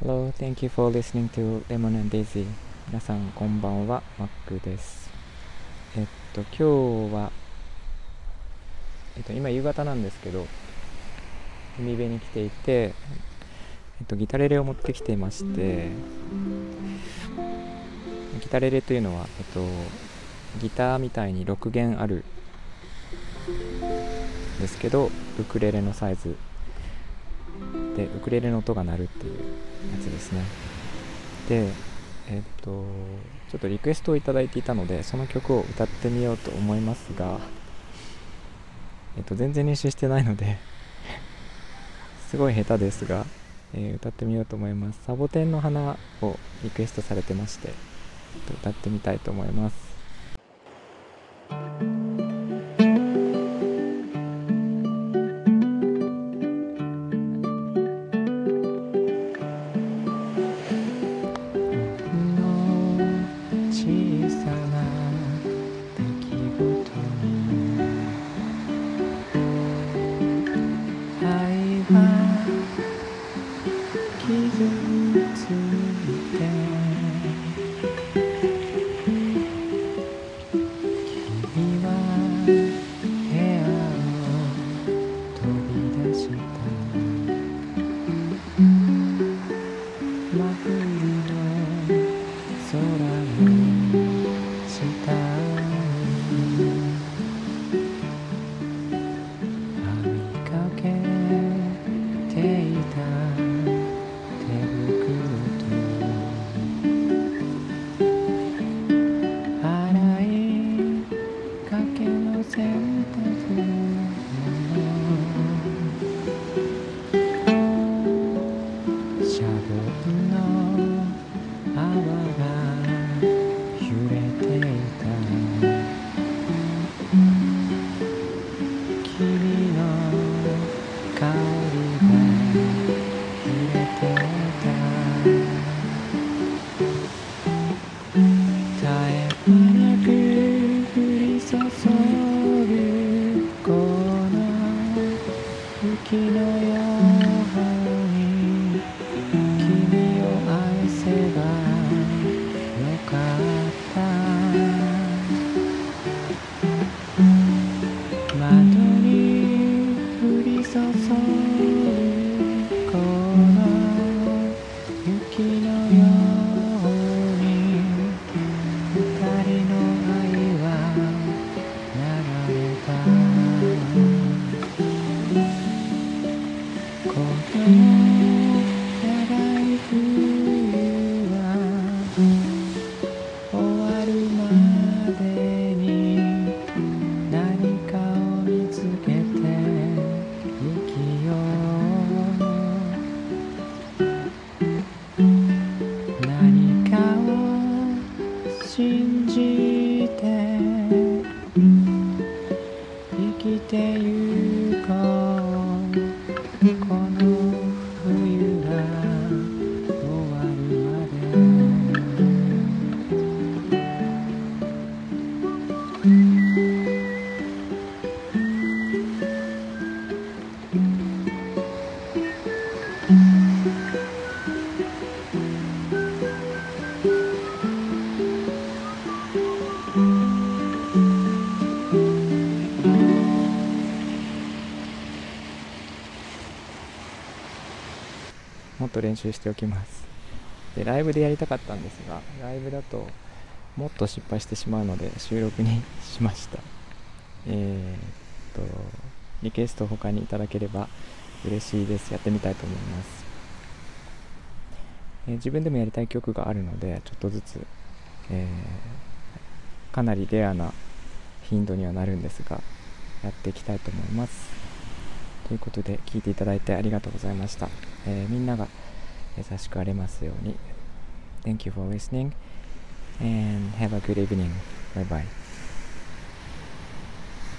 Hello, thank you for listening to Lemon and Daisy. 皆さんこんばんは、マックです。えっと、今日は、えっと、今夕方なんですけど、海辺に来ていて、えっと、ギタレレを持ってきていまして、ギタレレというのは、えっと、ギターみたいに6弦あるですけど、ウクレレのサイズで、ウクレレの音が鳴るっていうつですね。で、えっと、ちょっとリクエストをいいていたので、その曲を歌ってみようと思いますが、えっと、全然練習してないので、すごい下手ですが、えー歌ってみようと思います。サボテンの花をリクエストされてまして、えっと歌ってみたいと思います。Bye. けの洗濯物シャボンの泡が揺れていた君の香りが揺れていた絶え間 Mm-hmm. て生きてゆくもっと練習しておきます。でライブでやりたかったんですがライブだともっと失敗してしまうので収録にしました。えー、っとリクエスト他にいただければ嬉しいです。やってみたいと思います、えー自分でもやりたい曲があるのでちょっとずつ、えーかなりレアな頻度にはなるんですがやっていきたいと思います。ということで聞いていただいてありがとうございました、えーみんなが優しくありますように Thank you for listening and have a good evening. Bye bye.